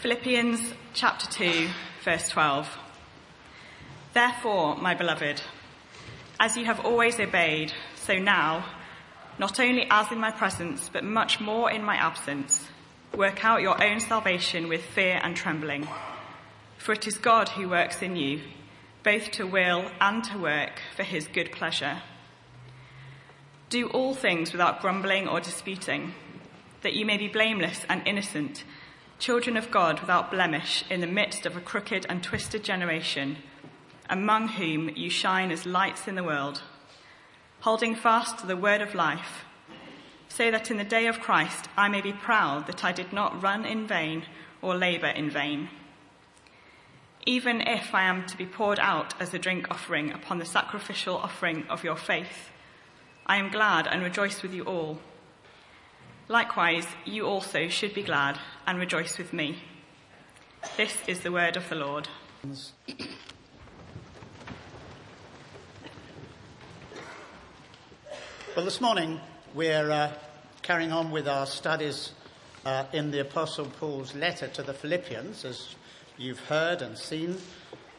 Philippians chapter 2, verse 12. Therefore, my beloved, as you have always obeyed, so now, not only as in my presence, but much more in my absence, work out your own salvation with fear and trembling. For it is God who works in you, both to will and to work for his good pleasure. Do all things without grumbling or disputing, that you may be blameless and innocent children of God without blemish in the midst of a crooked and twisted generation, among whom you shine as lights in the world, holding fast to the word of life, so that in the day of Christ I may be proud that I did not run in vain or labor in vain. Even if I am to be poured out as a drink offering upon the sacrificial offering of your faith, I am glad and rejoice with you all. Likewise, you also should be glad and rejoice with me. This is the word of the Lord. Well, this morning we're uh, carrying on with our studies uh, in the Apostle Paul's letter to the Philippians, as you've heard and seen.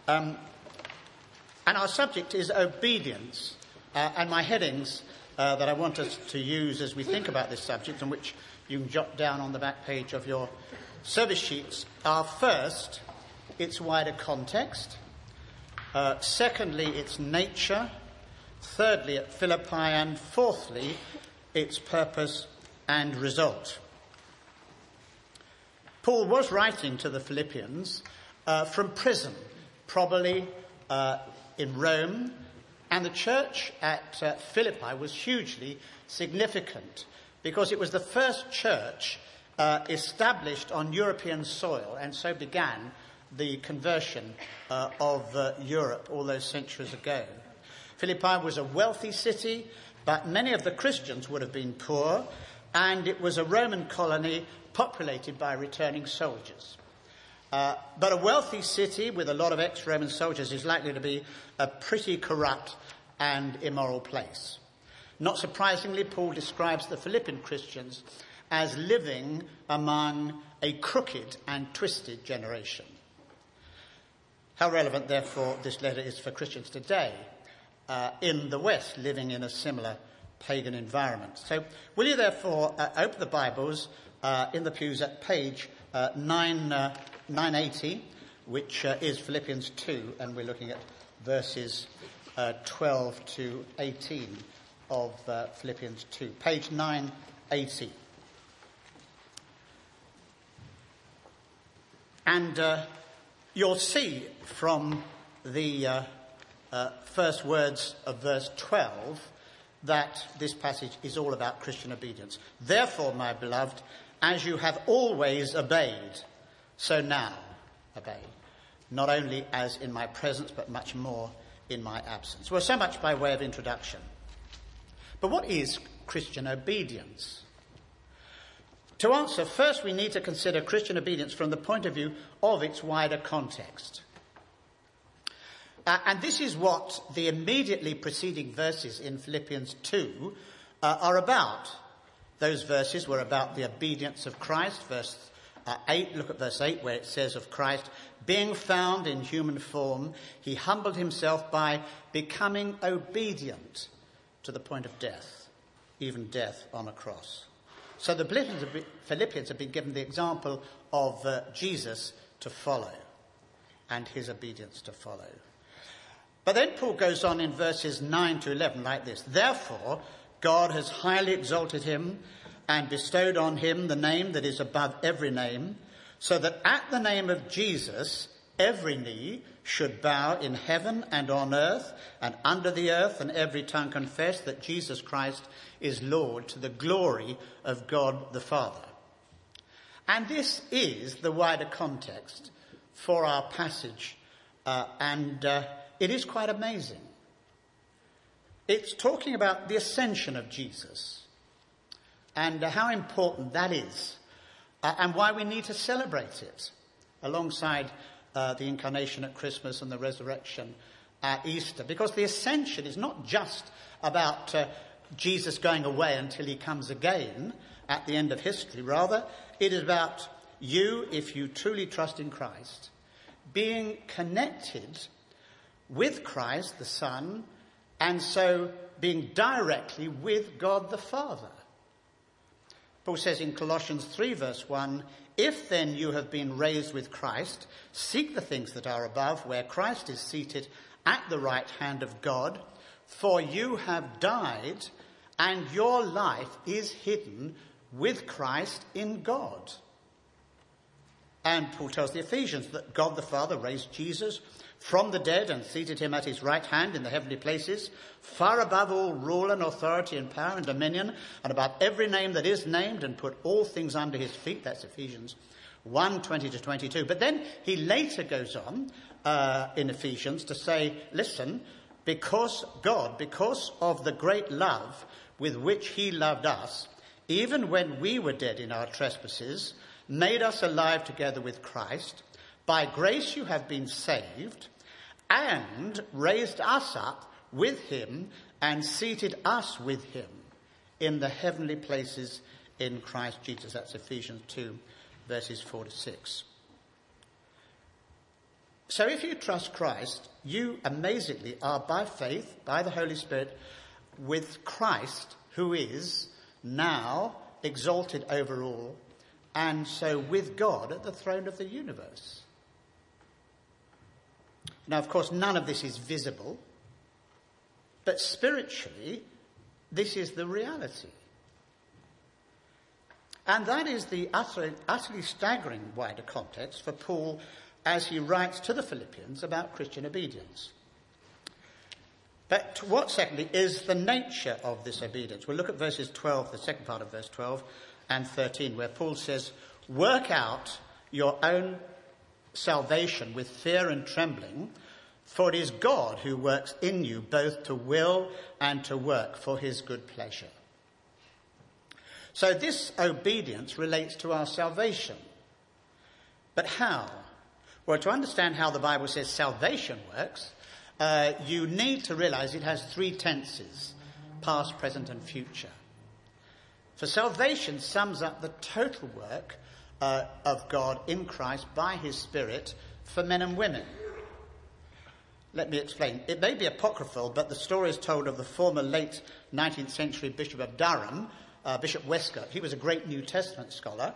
Um, and our subject is obedience. Uh, and my headings uh, that I want us to use as we think about this subject, and which you can jot down on the back page of your service sheets, are first, its wider context, uh, secondly, its nature, thirdly, at Philippi, and fourthly, its purpose and result. Paul was writing to the Philippians uh, from prison, probably uh, in Rome, and the church at uh, Philippi was hugely significant because it was the first church uh, established on European soil, and so began the conversion uh, of uh, Europe all those centuries ago. Philippi was a wealthy city, but many of the Christians would have been poor, and it was a Roman colony populated by returning soldiers. Uh, but a wealthy city with a lot of ex Roman soldiers is likely to be a pretty corrupt and immoral place. Not surprisingly, Paul describes the Philippian Christians as living among a crooked and twisted generation. How relevant, therefore, this letter is for Christians today uh, in the West, living in a similar pagan environment. So, will you therefore uh, open the Bibles uh, in the pews at page uh, 9, uh, 980, which uh, is Philippians 2, and we're looking at verses uh, 12 to 18 of uh, Philippians 2, page 980. And uh, you'll see from the first words of verse 12 that this passage is all about Christian obedience. Therefore, my beloved, as you have always obeyed, so now obey. Not only as in my presence, but much more in my absence. Well, so much by way of introduction. But what is Christian obedience? To answer, first we need to consider Christian obedience from the point of view of its wider context. Uh, and this is what the immediately preceding verses in Philippians 2 uh, are about. Those verses were about the obedience of Christ. Verse uh, 8, look at verse 8 where it says of Christ, being found in human form, he humbled himself by becoming obedient to the point of death, even death on a cross. So the Philippians have been given the example of uh, Jesus to follow and his obedience to follow. But then Paul goes on in verses 9 to 11 like this Therefore, God has highly exalted him and bestowed on him the name that is above every name so that at the name of Jesus, every knee should bow in heaven and on earth and under the earth, and every tongue confess that Jesus Christ is Lord to the glory of God the Father. And this is the wider context for our passage, uh, and uh, it is quite amazing. It's talking about the ascension of Jesus and how important that is uh, and why we need to celebrate it alongside uh, the incarnation at Christmas and the resurrection at Easter. Because the ascension is not just about uh, Jesus going away until he comes again at the end of history. Rather, it is about you, if you truly trust in Christ, being connected with Christ, the Son, and so being directly with God the Father. Paul says in Colossians 3, verse 1 If then you have been raised with Christ, seek the things that are above, where Christ is seated at the right hand of God, for you have died, and your life is hidden with Christ in God. And Paul tells the Ephesians that God the Father raised Jesus from the dead and seated him at his right hand in the heavenly places, far above all rule and authority and power and dominion, and above every name that is named, and put all things under his feet. That's Ephesians 1 20 to 22. But then he later goes on uh, in Ephesians to say, listen, because God, because of the great love with which he loved us, even when we were dead in our trespasses, made us alive together with Christ. By grace you have been saved and raised us up with him and seated us with him in the heavenly places in Christ Jesus. That's Ephesians 2, verses 4 to 6. So if you trust Christ, you amazingly are by faith, by the Holy Spirit, with Christ, who is now exalted over all, and so with God at the throne of the universe. Now, of course, none of this is visible, but spiritually, this is the reality. And that is the utterly, utterly staggering wider context for Paul as he writes to the Philippians about Christian obedience. But what, secondly, is the nature of this obedience? We'll look at verses 12, the second part of verse 12 and 13, where Paul says, Work out your own salvation with fear and trembling, for it is God who works in you both to will and to work for his good pleasure. So this obedience relates to our salvation. But how? Well, to understand how the Bible says salvation works, uh, you need to realize it has three tenses past, present, and future. For salvation sums up the total work uh, of God in Christ by his Spirit for men and women. Let me explain. It may be apocryphal, but the story is told of the former late 19th century Bishop of Durham, uh, Bishop Westcott. He was a great New Testament scholar.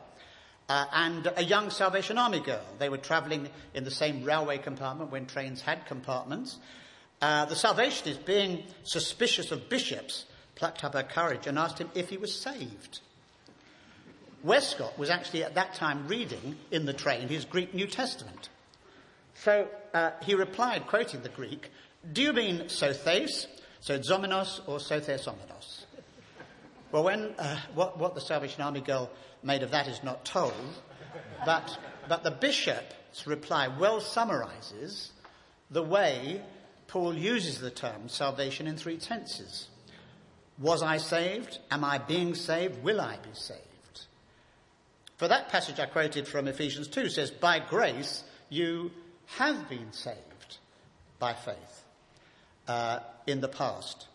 Uh, and a young Salvation Army girl. They were travelling in the same railway compartment when trains had compartments. Uh, the Salvationist, being suspicious of bishops, plucked up her courage and asked him if he was saved. Westcott was actually at that time reading in the train his Greek New Testament. So uh, he replied, quoting the Greek, Do you mean sothes, so or sothesomenos? Well, when, uh, what, what the Salvation Army girl made of that is not told, but, but the bishop's reply well summarizes the way Paul uses the term salvation in three tenses. Was I saved? Am I being saved? Will I be saved? For that passage I quoted from Ephesians 2 says, By grace you have been saved by faith uh, in the past.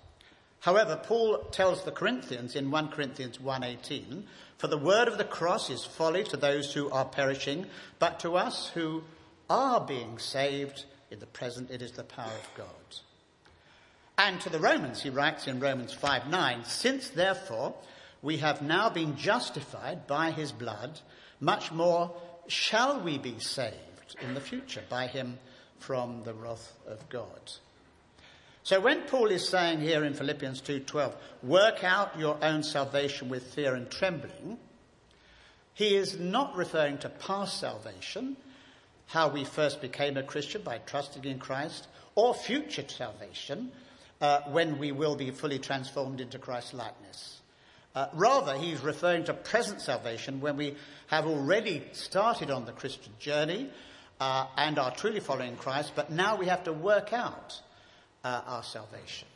However, Paul tells the Corinthians in 1 Corinthians 1:18, "For the word of the cross is folly to those who are perishing, but to us who are being saved in the present it is the power of God." And to the Romans, he writes in Romans 5:9, "Since therefore we have now been justified by his blood, much more shall we be saved in the future by him from the wrath of God. So when Paul is saying here in Philippians 2:12, work out your own salvation with fear and trembling, he is not referring to past salvation, how we first became a Christian by trusting in Christ, or future salvation, uh, when we will be fully transformed into Christ's likeness. Uh, rather, he's referring to present salvation when we have already started on the Christian journey uh, and are truly following Christ, but now we have to work out uh, our salvation.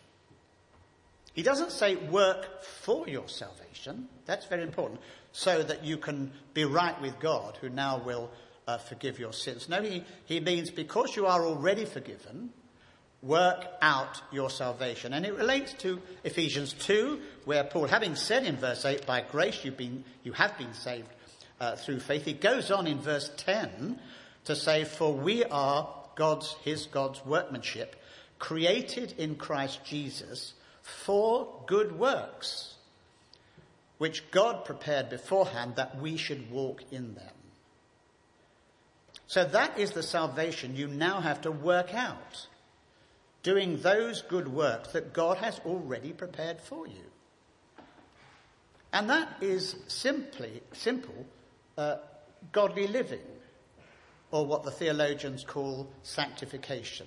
He doesn't say work for your salvation. That's very important. So that you can be right with God, who now will uh, forgive your sins. No, he, he means because you are already forgiven, work out your salvation. And it relates to Ephesians 2, where Paul, having said in verse 8, by grace you've been, you have been saved uh, through faith. He goes on in verse 10 to say, For we are God's, his God's workmanship, created in Christ Jesus for good works, which God prepared beforehand that we should walk in them. So that is the salvation you now have to work out, doing those good works that God has already prepared for you. And that is simply, simple, uh, godly living, or what the theologians call sanctification.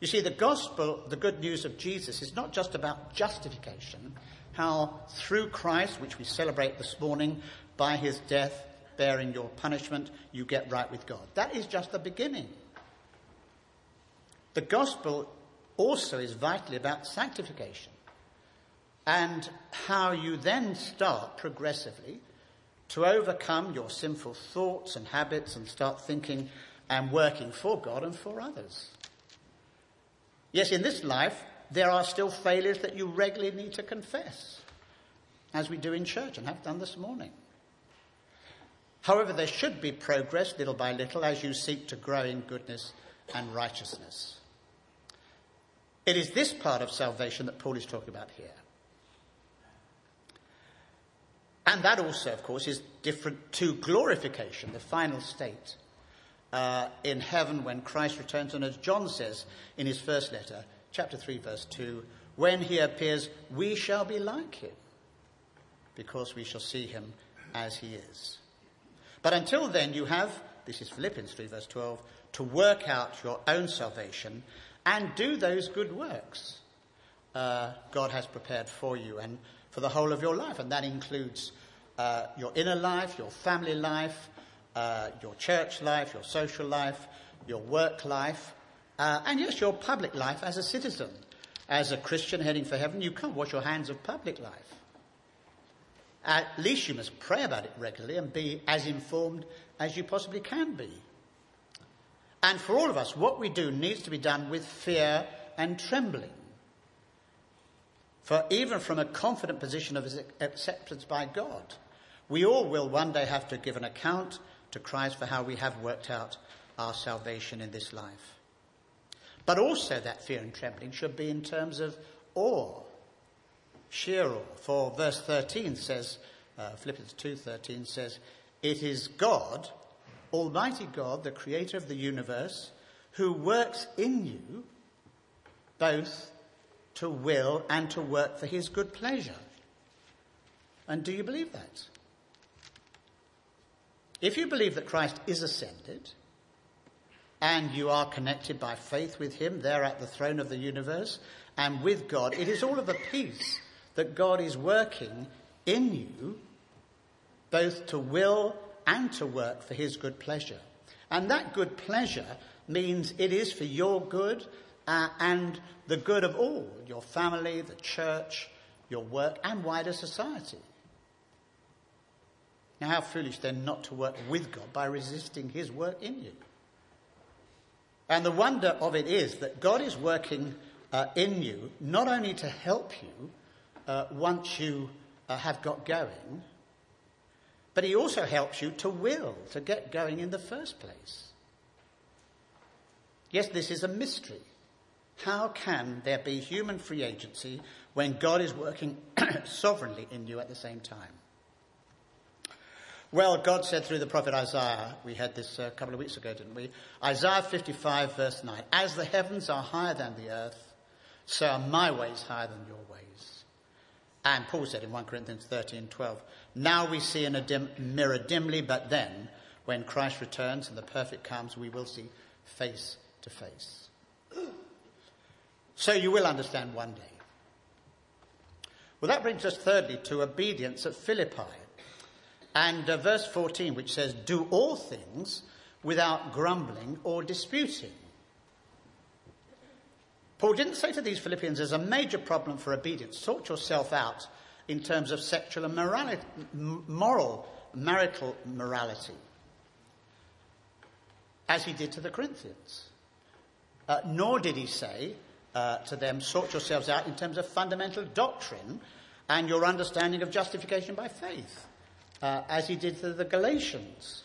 You see, the gospel, the good news of Jesus, is not just about justification, how through Christ, which we celebrate this morning, by his death, bearing your punishment, you get right with God. That is just the beginning. The gospel also is vitally about sanctification and how you then start progressively to overcome your sinful thoughts and habits and start thinking and working for God and for others. Yes, in this life, there are still failures that you regularly need to confess, as we do in church and have done this morning. However, there should be progress little by little as you seek to grow in goodness and righteousness. It is this part of salvation that Paul is talking about here. And that also, of course, is different to glorification, the final state uh, in heaven when Christ returns. And as John says in his first letter, chapter 3, verse 2, when he appears, we shall be like him, because we shall see him as he is. But until then, you have, this is Philippians 3, verse 12, to work out your own salvation and do those good works uh, God has prepared for you and for the whole of your life. And that includes uh, your inner life, your family life, uh, your church life, your social life, your work life, uh, and yes, your public life as a citizen. As a Christian heading for heaven, you can't wash your hands of public life. At least you must pray about it regularly and be as informed as you possibly can be. And for all of us, what we do needs to be done with fear and trembling. For even from a confident position of acceptance by God, we all will one day have to give an account to Christ for how we have worked out our salvation in this life. But also that fear and trembling should be in terms of awe Sheol. For verse 13 says, uh, Philippians 2.13 says, It is God, Almighty God, the creator of the universe, who works in you both to will and to work for his good pleasure. And do you believe that? If you believe that Christ is ascended, and you are connected by faith with him there at the throne of the universe and with God, it is all of a piece that God is working in you both to will and to work for his good pleasure. And that good pleasure means it is for your good uh, and the good of all your family, the church, your work, and wider society. Now, how foolish then not to work with God by resisting his work in you. And the wonder of it is that God is working uh, in you not only to help you, uh, once you uh, have got going, but he also helps you to will to get going in the first place. Yes, this is a mystery. How can there be human free agency when God is working sovereignly in you at the same time? Well, God said through the prophet Isaiah, we had this a couple of weeks ago, didn't we? Isaiah 55, verse 9 As the heavens are higher than the earth, so are my ways higher than your ways. And Paul said in 1 Corinthians 13 12, Now we see in a dim, mirror dimly, but then, when Christ returns and the perfect comes, we will see face to face. So you will understand one day. Well, that brings us thirdly to obedience at Philippi. And uh, verse 14, which says, Do all things without grumbling or disputing. Paul didn't say to these Philippians, there's a major problem for obedience. Sort yourself out in terms of sexual and moral, marital morality, as he did to the Corinthians. Uh, nor did he say uh, to them, sort yourselves out in terms of fundamental doctrine and your understanding of justification by faith. uh, as he did to the Galatians.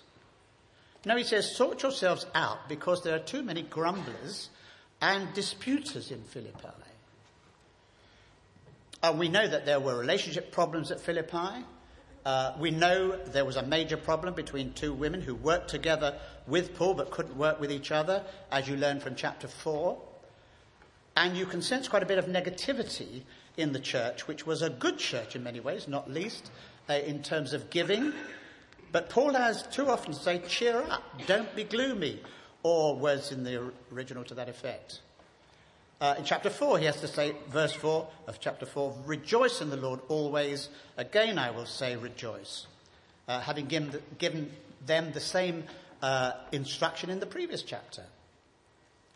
No, he says, sort yourselves out because there are too many grumblers and disputers in Philippi. Uh, we know that there were relationship problems at Philippi. Uh, we know there was a major problem between two women who worked together with Paul but couldn't work with each other, as you learn from chapter 4. And you can sense quite a bit of negativity in the church, which was a good church in many ways, not least uh, in terms of giving. But Paul has too often to say, cheer up, don't be gloomy, or words in the original to that effect. Uh, in chapter 4, he has to say, verse 4 of chapter 4, rejoice in the Lord always. Again, I will say, rejoice. Uh, having given, the, given, them the same uh, instruction in the previous chapter.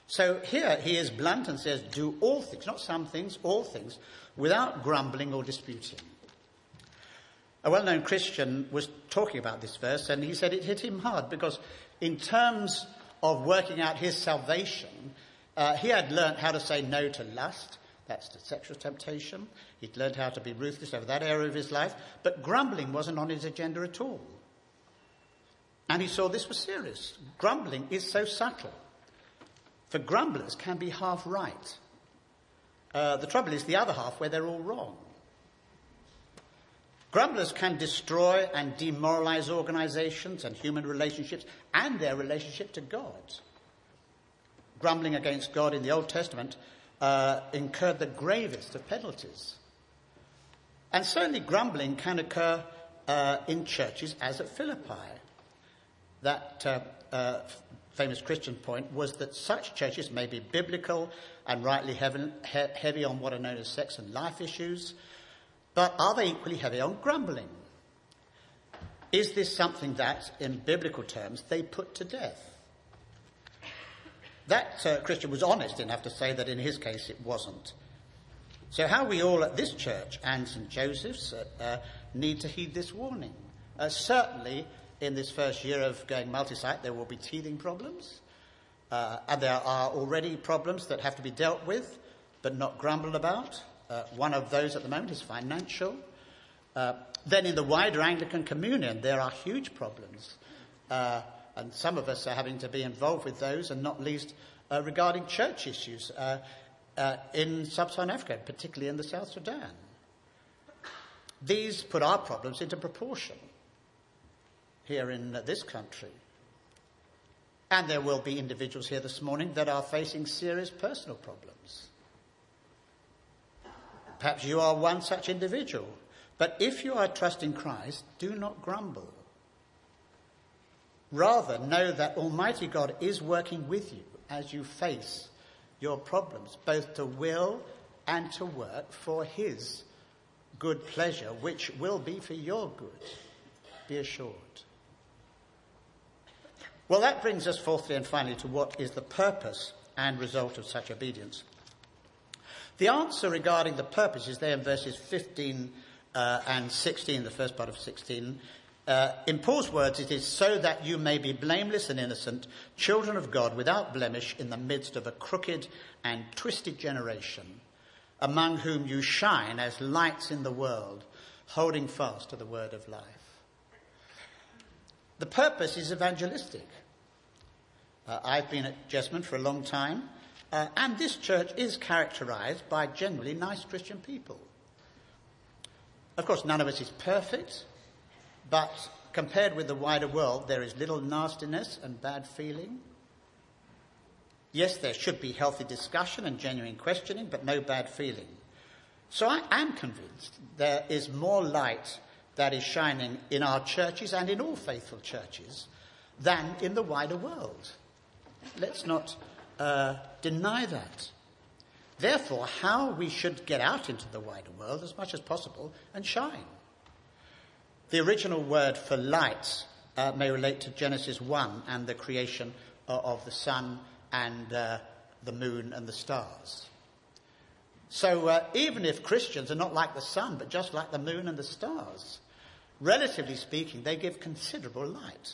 So here he is blunt and says, do all things, not some things, all things, without grumbling or disputing. A well known Christian was talking about this verse and he said it hit him hard because, in terms of working out his salvation, uh, he had learnt how to say no to lust, that's the sexual temptation. He'd learned how to be ruthless over that area of his life, but grumbling wasn't on his agenda at all. And he saw this was serious. Grumbling is so subtle. For grumblers can be half right. Uh, the trouble is the other half where they're all wrong. Grumblers can destroy and demoralize organizations and human relationships and their relationship to God. Grumbling against God in the Old Testament uh, incurred the gravest of penalties. And certainly grumbling can occur uh, in churches as at Philippi. That uh, uh famous Christian point was that such churches may be biblical and rightly heavy, heavy on what are known as sex and life issues, but are they equally heavy on grumbling? Is this something that, in biblical terms, they put to death? That uh, Christian was honest enough to say that in his case it wasn't. So, how we all at this church and St. Joseph's uh, uh, need to heed this warning. Uh, certainly, in this first year of going multi site, there will be teething problems. Uh, and there are already problems that have to be dealt with, but not grumbled about. Uh, one of those at the moment is financial. Uh, then in the wider Anglican communion, there are huge problems. Uh, and some of us are having to be involved with those, and not least uh, regarding church issues uh, in sub Saharan Africa, particularly in the South Sudan. These put our problems into proportion here in this country. And there will be individuals here this morning that are facing serious personal problems. Perhaps you are one such individual. But if you are trusting Christ, do not grumble. Rather, know that Almighty God is working with you as you face your problems, both to will and to work for His good pleasure, which will be for your good. Be assured. Well, that brings us fourthly and finally to what is the purpose and result of such obedience. The answer regarding the purpose is there in verses 15 uh, and 16, the first part of 16. Uh, in Paul's words, it is so that you may be blameless and innocent, children of God without blemish in the midst of a crooked and twisted generation, among whom you shine as lights in the world, holding fast to the word of life. The purpose is evangelistic. Uh, I've been at Jesmond for a long time, uh, and this church is characterized by generally nice Christian people. Of course, none of us is perfect, but compared with the wider world, there is little nastiness and bad feeling. Yes, there should be healthy discussion and genuine questioning, but no bad feeling. So I am convinced there is more light that is shining in our churches and in all faithful churches than in the wider world. Let's not uh, deny that. Therefore, how we should get out into the wider world as much as possible and shine. The original word for light uh, may relate to Genesis 1 and the creation uh, of the sun and uh, the moon and the stars. So, uh, even if Christians are not like the sun, but just like the moon and the stars, relatively speaking, they give considerable light.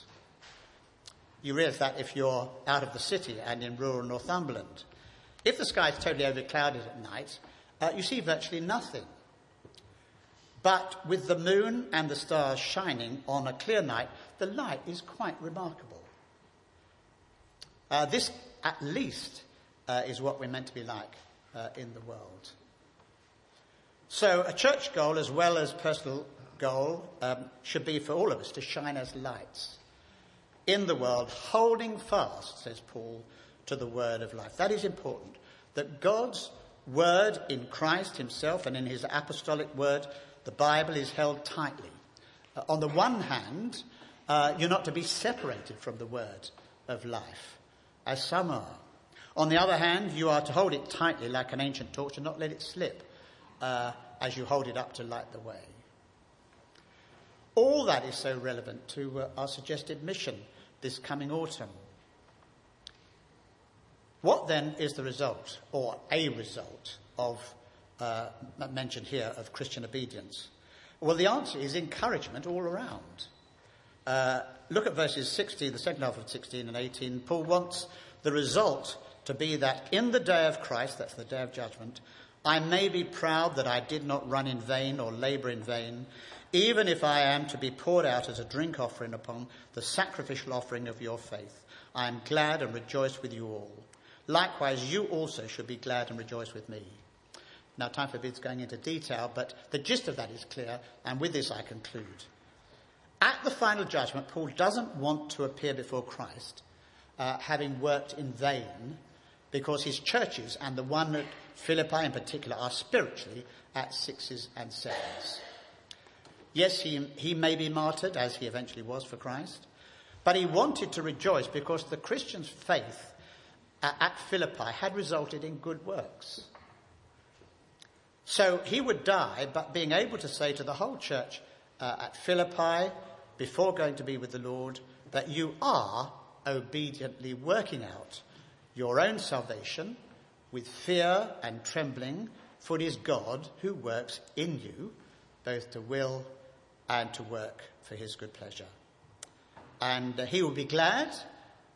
You realise that if you're out of the city and in rural Northumberland. If the sky is totally overclouded at night, uh, you see virtually nothing. But with the moon and the stars shining on a clear night, the light is quite remarkable. Uh, this, at least, uh, is what we're meant to be like uh, in the world. So, a church goal as well as personal goal um, should be for all of us to shine as lights in the world, holding fast, says Paul, to the word of life. That is important. That God's word in Christ himself and in his apostolic word, the Bible, is held tightly. Uh, on the one hand, uh, you're not to be separated from the word of life, as some are. On the other hand, you are to hold it tightly like an ancient torch and not let it slip uh, as you hold it up to light the way. All that is so relevant to uh, our suggested mission this coming autumn. What then is the result, or a result, of uh, mentioned here of Christian obedience? Well, the answer is encouragement all around. Uh, look at verses 16, the second half of 16 and 18. Paul wants the result to be that in the day of Christ, that's the day of judgment, I may be proud that I did not run in vain or labour in vain, even if I am to be poured out as a drink offering upon the sacrificial offering of your faith. I am glad and rejoice with you all. Likewise, you also should be glad and rejoice with me. Now, time forbids going into detail, but the gist of that is clear, and with this I conclude. At the final judgment, Paul doesn't want to appear before Christ uh, having worked in vain because his churches, and the one at Philippi in particular, are spiritually at sixes and sevens. Yes, he, he may be martyred, as he eventually was for Christ, but he wanted to rejoice because the Christian's faith at Philippi had resulted in good works. So he would die, but being able to say to the whole church uh, at Philippi, before going to be with the Lord, that you are obediently working out your own salvation with fear and trembling, for it is God who works in you, both to will and to work for his good pleasure. And uh, he will be glad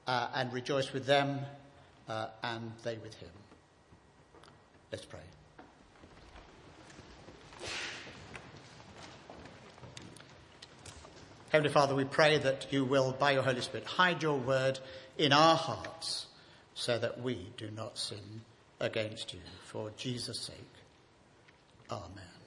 uh, and rejoice with them, uh, and they with him. Let's pray. Heavenly Father, we pray that you will, by your Holy Spirit, hide your word in our hearts so that we do not sin against you. For Jesus' sake. Amen.